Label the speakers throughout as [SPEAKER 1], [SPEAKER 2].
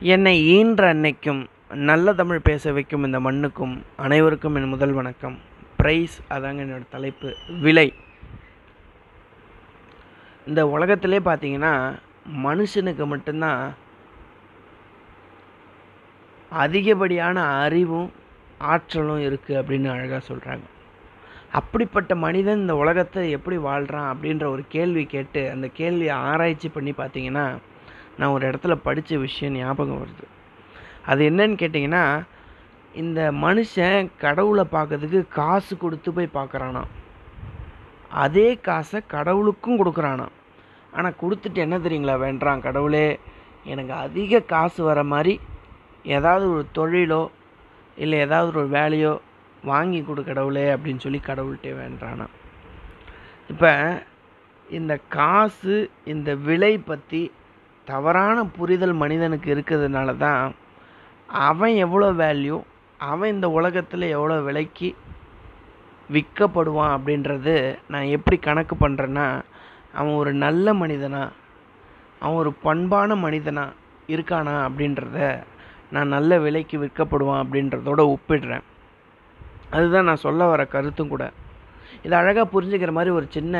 [SPEAKER 1] என்னை ஈன்ற அன்னைக்கும் நல்ல தமிழ் பேச வைக்கும் இந்த மண்ணுக்கும் அனைவருக்கும் என் முதல் வணக்கம். ப்ரைஸ் அதாங்க என்னோட தலைப்பு. விலை. இந்த உலகத்திலே பார்த்தீங்கன்னா மனுஷனுக்கு மட்டும்தான் அதிகப்படியான அறிவும் ஆற்றலும் இருக்குது அப்படின்னு அழகாக சொல்கிறாங்க அப்படிப்பட்ட மனிதன் இந்த உலகத்தை எப்படி வாழ்கிறான் அப்படின்ற ஒரு கேள்வி கேட்டு அந்த கேள்வியை ஆராய்ச்சி பண்ணி பார்த்தீங்கன்னா நான் ஒரு இடத்துல படித்த விஷயம் ஞாபகம் வருது. அது என்னன்னு கேட்டிங்கன்னா இந்த மனுஷன் கடவுளை பார்க்கறதுக்கு காசு கொடுத்து போய் பார்க்குறானா அதே காசை கடவுளுக்கும் கொடுக்குறானா ஆனால் கொடுத்துட்டு என்ன தெரியுங்களா வேண்டாம் கடவுளே எனக்கு அதிக காசு வர மாதிரி ஏதாவது ஒரு தொழிலோ இல்லை ஏதாவது ஒரு வேலையோ வாங்கி கொடு கடவுளே அப்படின்னு சொல்லி கடவுள்கிட்டே வேண்டானா இப்போ இந்த காசு இந்த விலை பற்றி தவறான புரிதல் மனிதனுக்கு இருக்கிறதுனால தான் அவன் எவ்வளோ வேல்யூ அவன் இந்த உலகத்தில் எவ்வளோ விலைக்கு விற்கப்படுவான் அப்படின்றது நான் எப்படி கணக்கு பண்ணுறேன்னா அவன் ஒரு நல்ல மனிதனா அவன் ஒரு பண்பான மனிதனா இருக்கானா அப்படின்றத நான் நல்ல விலைக்கு விற்கப்படுவான் அப்படின்றதோட ஒப்பிடுறேன். அதுதான் நான் சொல்ல வர கருத்தும் கூட. இதை அழகாக புரிஞ்சுக்கிற மாதிரி ஒரு சின்ன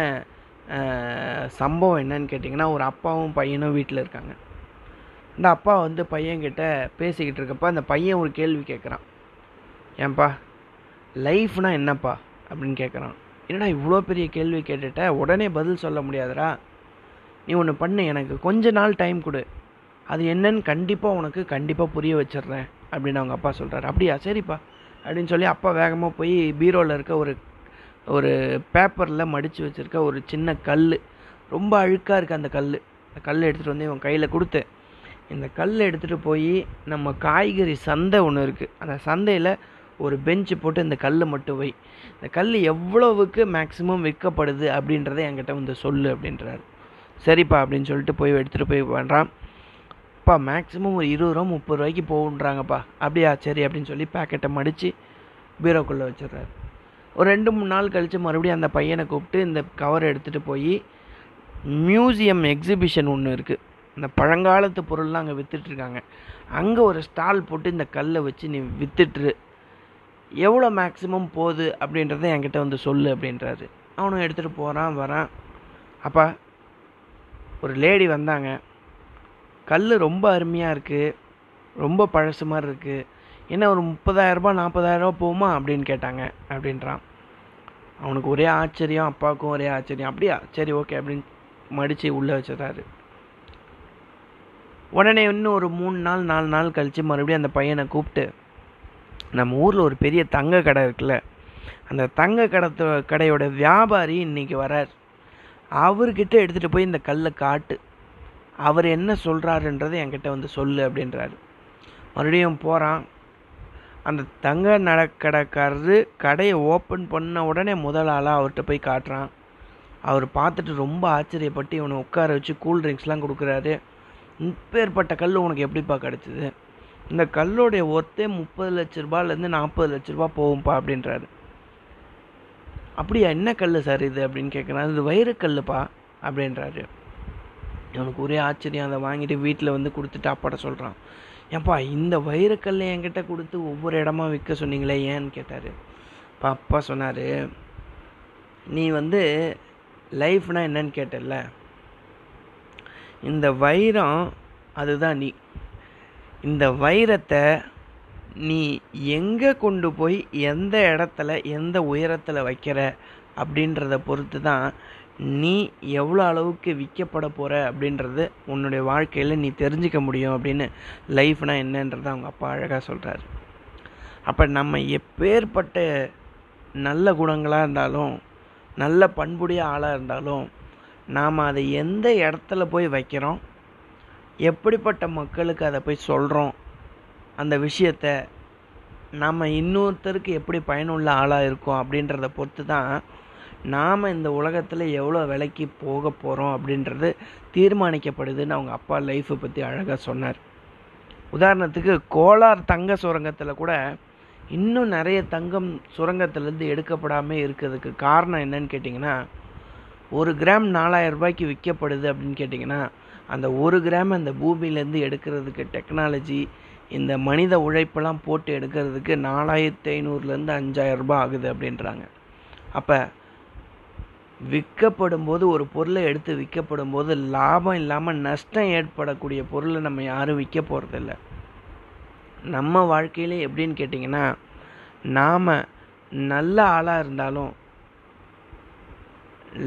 [SPEAKER 1] சம்பவம் என்னன்னு கேட்டிங்கன்னா ஒரு அப்பாவும் பையனும் வீட்டில் இருக்காங்க. இந்த அப்பா வந்து பையன்கிட்ட பேசிக்கிட்டு இருக்கப்ப அந்த பையன் ஒரு கேள்வி கேட்குறான் ஏன்பா லைஃப்னா என்னப்பா? அப்படின்னு கேட்குறான் என்னடா இவ்வளோ பெரிய கேள்வி கேட்டுட்ட? உடனே பதில் சொல்ல முடியாதுடா. நீ ஒன்று பண்ணு எனக்கு. கொஞ்ச நாள் டைம் கொடு. அது என்னன்னு கண்டிப்பாக உனக்கு கண்டிப்பாக புரிய வச்சிடுறேன் அப்படின்னு அவங்க அப்பா சொல்கிறாரு அப்படியா? சரிப்பா. அப்படின்னு சொல்லி அப்பா வேகமாக போய் பீரோவில் இருக்க ஒரு ஒரு பேப்பரில் மடித்து வச்சுருக்க ஒரு சின்ன கல் ரொம்ப அழுக்காக இருக்குது அந்த கல் அந்த கல் எடுத்துகிட்டு வந்து இவன் கையில் கொடுத்து இந்த கல் எடுத்துகிட்டு போய் நம்ம காய்கறி சந்தை ஒன்று இருக்குது அந்த சந்தையில் ஒரு பெஞ்சு போட்டு இந்த கல் மட்டும் வை. இந்த கல் எவ்வளவுக்கு மேக்ஸிமம் விற்கப்படுது அப்படின்றத என்கிட்ட வந்து சொல்லு அப்படின்றாரு. சரிப்பா அப்படின்னு சொல்லிட்டு போய் எடுத்துகிட்டு போய் பண்ணுறான் அப்பா மேக்ஸிமம் ஒரு இருபது ரூபா முப்பது ரூபாய்க்கு போகுன்றாங்கப்பா அப்படியா சரி அப்படின்னு சொல்லி பேக்கெட்டை மடித்து பீரோக்குள்ளே வச்சிடுறாரு. ஒரு ரெண்டு மூணு நாள் கழித்து மறுபடியும் அந்த பையனை கூப்பிட்டு இந்த கவரை எடுத்துகிட்டு போய் மியூசியம் எக்ஸிபிஷன் ஒன்று இருக்குது இந்த பழங்காலத்து பொருள்லாம் அங்கே விற்றுட்ருக்காங்க அங்கே ஒரு ஸ்டால் போட்டு இந்த கல்லை வச்சு நீ விற்றுட்ரு எவ்வளோ மேக்ஸிமம் போகுது அப்படின்றத என்கிட்ட வந்து சொல்லு அப்படின்றாரு. அவனும் எடுத்துகிட்டு போகிறான் வரான். அப்பா ஒரு லேடி வந்தாங்க. கல் ரொம்ப அருமையாக இருக்குது ரொம்ப பழசு மாதிரி இருக்குது என்ன ஒரு முப்பதாயிரரூபா நாற்பதாயிரரூபா போகுமா அப்படின்னு கேட்டாங்க அப்படின்றான். அவனுக்கு ஒரே ஆச்சரியம் அப்பாவுக்கும் ஒரே ஆச்சரியம். அப்படியா? சரி ஓகே அப்படின்னு மடித்து உள்ளே வச்சிடறாரு. உடனே இன்னும் ஒரு மூணு நாள் நாலு நாள் கழித்து மறுபடியும் அந்த பையனை கூப்பிட்டு நம்ம ஊரில் ஒரு பெரிய தங்க கடை இருக்குல்ல அந்த தங்க கடத்து கடையோட வியாபாரி இன்றைக்கி வரார். அவர்கிட்ட எடுத்துகிட்டு போய் இந்த கல்லை காட்டு. அவர் என்ன சொல்கிறாருன்றதை என்கிட்ட வந்து சொல்லு அப்படின்றாரு. மறுபடியும் போகிறான் அந்த தங்க நடக்கடைக்காரரு கடையை ஓப்பன் பண்ண உடனே முதல் ஆளாக அவர்கிட்ட போய் காட்டுறான். அவர் பார்த்துட்டு ரொம்ப ஆச்சரியப்பட்டு இவனை உட்கார வச்சு கூல் ட்ரிங்க்ஸ்லாம் கொடுக்குறாரு. இப்பேற்பட்ட கல் உனக்கு எப்படிப்பா கிடச்சிது? இந்த கல்லுடைய ஒர்த்தே முப்பது லட்ச ரூபாயிலேருந்து நாற்பது லட்ச ரூபா போகும்ப்பா அப்படின்றாரு. அப்படியா என்ன கல் சார் இது அப்படின்னு கேட்குறான் இது வைரக்கல்லுப்பா அப்படின்றாரு. இவனுக்கு ஒரே ஆச்சரியம் அதை வாங்கிட்டு வீட்டில் வந்து கொடுத்துட்டு அப்பாட்ட சொல்கிறான் ஏன்பா இந்த வைரக்கல்லை என்கிட்ட கொடுத்து ஒவ்வொரு இடமா விற்க சொன்னீங்களே ஏன்னு கேட்டார். இப்போ அப்பா சொன்னார் நீ வந்து லைஃப்னா என்னன்னு கேட்டல இந்த வைரம் அதுதான் நீ. இந்த வைரத்தை நீ எங்கே கொண்டு போய் எந்த இடத்துல எந்த உயரத்தில் வைக்கிற? அப்படின்றத பொறுத்து தான் நீ எவ்வளோ அளவுக்கு விற்கப்பட போகிற அப்படின்றது உன்னுடைய வாழ்க்கையில் நீ தெரிஞ்சிக்க முடியும் அப்படின்னு லைஃப்னா என்னன்றதை அவங்க அப்பா அழகாக சொல்கிறாரு அப்போ நம்ம எப்பேற்பட்ட நல்ல குணங்களாக இருந்தாலும் நல்ல பண்புடைய ஆளாக இருந்தாலும் நாம் அதை எந்த இடத்துல போய் வைக்கிறோம் எப்படிப்பட்ட மக்களுக்கு அதை போய் சொல்கிறோம் அந்த விஷயத்த நம்ம இன்னொருத்தருக்கு எப்படி பயனுள்ள ஆளாக இருக்கோம் அப்படின்றத பொறுத்து தான் நாம் இந்த உலகத்தில் எவ்வளோ விலைக்கு போக போகிறோம் அப்படின்றது தீர்மானிக்கப்படுதுன்னு அவங்க அப்பா லைஃப்பை பற்றி அழகாக சொன்னார். உதாரணத்துக்கு கோலார் தங்க சுரங்கத்தில் கூட இன்னும் நிறைய தங்கம் சுரங்கத்திலேருந்து எடுக்கப்படாமல் இருக்கிறதுக்கு காரணம் என்னன்னு கேட்டிங்கன்னா ஒரு கிராம் நாலாயிரம் ரூபாய்க்கு விற்கப்படுது அப்படின்னு கேட்டிங்கன்னா அந்த ஒரு கிராம் அந்த பூமியிலேருந்து எடுக்கிறதுக்கு டெக்னாலஜி இந்த மனித உழைப்பெல்லாம் போட்டு எடுக்கிறதுக்கு நாலாயிரத்தி ஐநூறுலேருந்து அஞ்சாயிரம் ரூபாய் ஆகுது அப்படின்றாங்க. அப்போ விற்கப்படும் போது ஒரு பொருளை எடுத்து விற்கப்படும் போது லாபம் இல்லாமல் நஷ்டம் ஏற்படக்கூடிய பொருளை நம்ம யாரும் விற்க போகிறதில்ல நம்ம வாழ்க்கையிலே எப்படின்னு கேட்டிங்கன்னா நாம் நல்ல ஆளாக இருந்தாலும்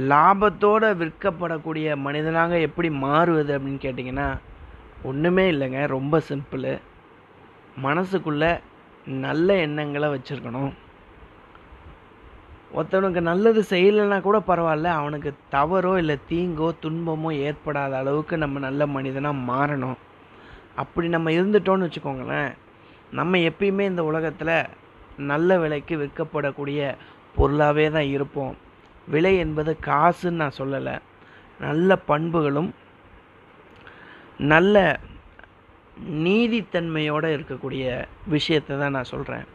[SPEAKER 1] லாபத்தோடு விற்கப்படக்கூடிய மனிதனாக எப்படி மாறுவது அப்படின்னு கேட்டிங்கன்னா ஒன்றுமே இல்லைங்க. ரொம்ப சிம்பிள் மனசுக்குள்ளே நல்ல எண்ணங்களை வச்சுருக்கணும். ஒருத்தவனுக்கு நல்லது செய்யலைன்னா கூட பரவாயில்ல அவனுக்கு தவறோ இல்லை தீங்கோ துன்பமோ ஏற்படாத அளவுக்கு நம்ம நல்ல மனிதனாக மாறணும். அப்படி நம்ம இருந்துட்டோன்னு வச்சுக்கோங்களேன் நம்ம எப்பயுமே இந்த உலகத்தில் நல்ல விலைக்கு விற்கப்படக்கூடிய பொருளாகவே தான் இருப்போம். விலை என்பது காசுன்னு நான் சொல்லலை. நல்ல பண்புகளும் நல்ல நீதித்தன்மையோடு இருக்கக்கூடிய விஷயத்தை தான் நான் சொல்கிறேன்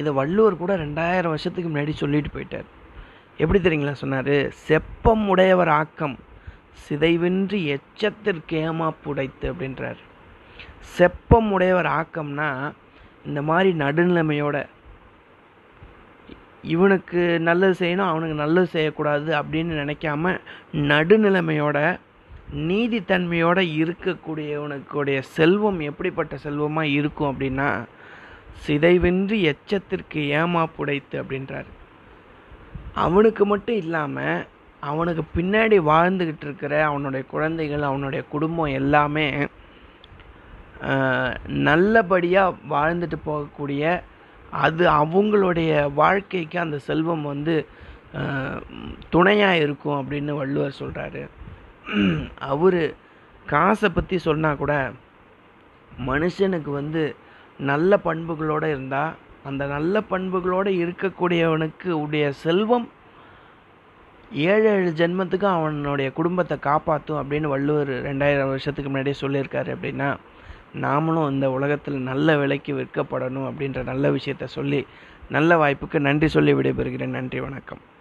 [SPEAKER 1] இதை வள்ளுவர் கூட ரெண்டாயிரம் வருஷத்துக்கு முன்னாடி சொல்லிட்டு போயிட்டார். எப்படி தெரியுங்களா சொன்னார்? செப்பம் உடையவர் ஆக்கம் சிதைவின்றி எச்சத்திற்கேமா புடைத்து அப்படின்றார். செப்பம் உடையவர் ஆக்கம்னா இந்த மாதிரி நடுநிலைமையோட இவனுக்கு நல்லது செய்யணும் அவனுக்கு நல்லது செய்யக்கூடாது அப்படின்னு நினைக்காம நடுநிலைமையோட நீதித்தன்மையோட இருக்கக்கூடியவனுக்குடைய செல்வம் எப்படிப்பட்ட செல்வமாக இருக்கும் அப்படின்னா சிதைவின்றி எச்சத்திற்கு ஏமாப்புடைத்து அப்படின்றார். அவனுக்கு மட்டும் இல்லாமல் அவனுக்கு பின்னாடி வாழ்ந்துக்கிட்டு இருக்கிற அவனுடைய குழந்தைகள் அவனுடைய குடும்பம் எல்லாமே நல்லபடியாக வாழ்ந்துட்டு போகக்கூடிய அது அவங்களுடைய வாழ்க்கைக்கு அந்த செல்வம் வந்து துணையாக இருக்கும் அப்படின்னு வள்ளுவர் சொல்கிறாரு அவர் காசை பற்றி சொன்னால் கூட மனுஷனுக்கு வந்து நல்ல பண்புகளோடு இருந்தால் அந்த நல்ல பண்புகளோடு இருக்கக்கூடியவனுக்கு உடைய செல்வம் ஏழு ஏழு ஜென்மத்துக்கு அவனுடைய குடும்பத்தை காப்பாற்றும் அப்படின்னு வள்ளுவர் ரெண்டாயிரம் வருஷத்துக்கு முன்னாடியே சொல்லியிருக்காரு அப்படின்னா நாமளும் இந்த உலகத்தில் நல்ல விலைக்கு விற்கப்படணும் அப்படின்ற நல்ல விஷயத்த சொல்லி நல்ல வாய்ப்புக்கு நன்றி சொல்லி விடைபெறுகிறேன். நன்றி வணக்கம்.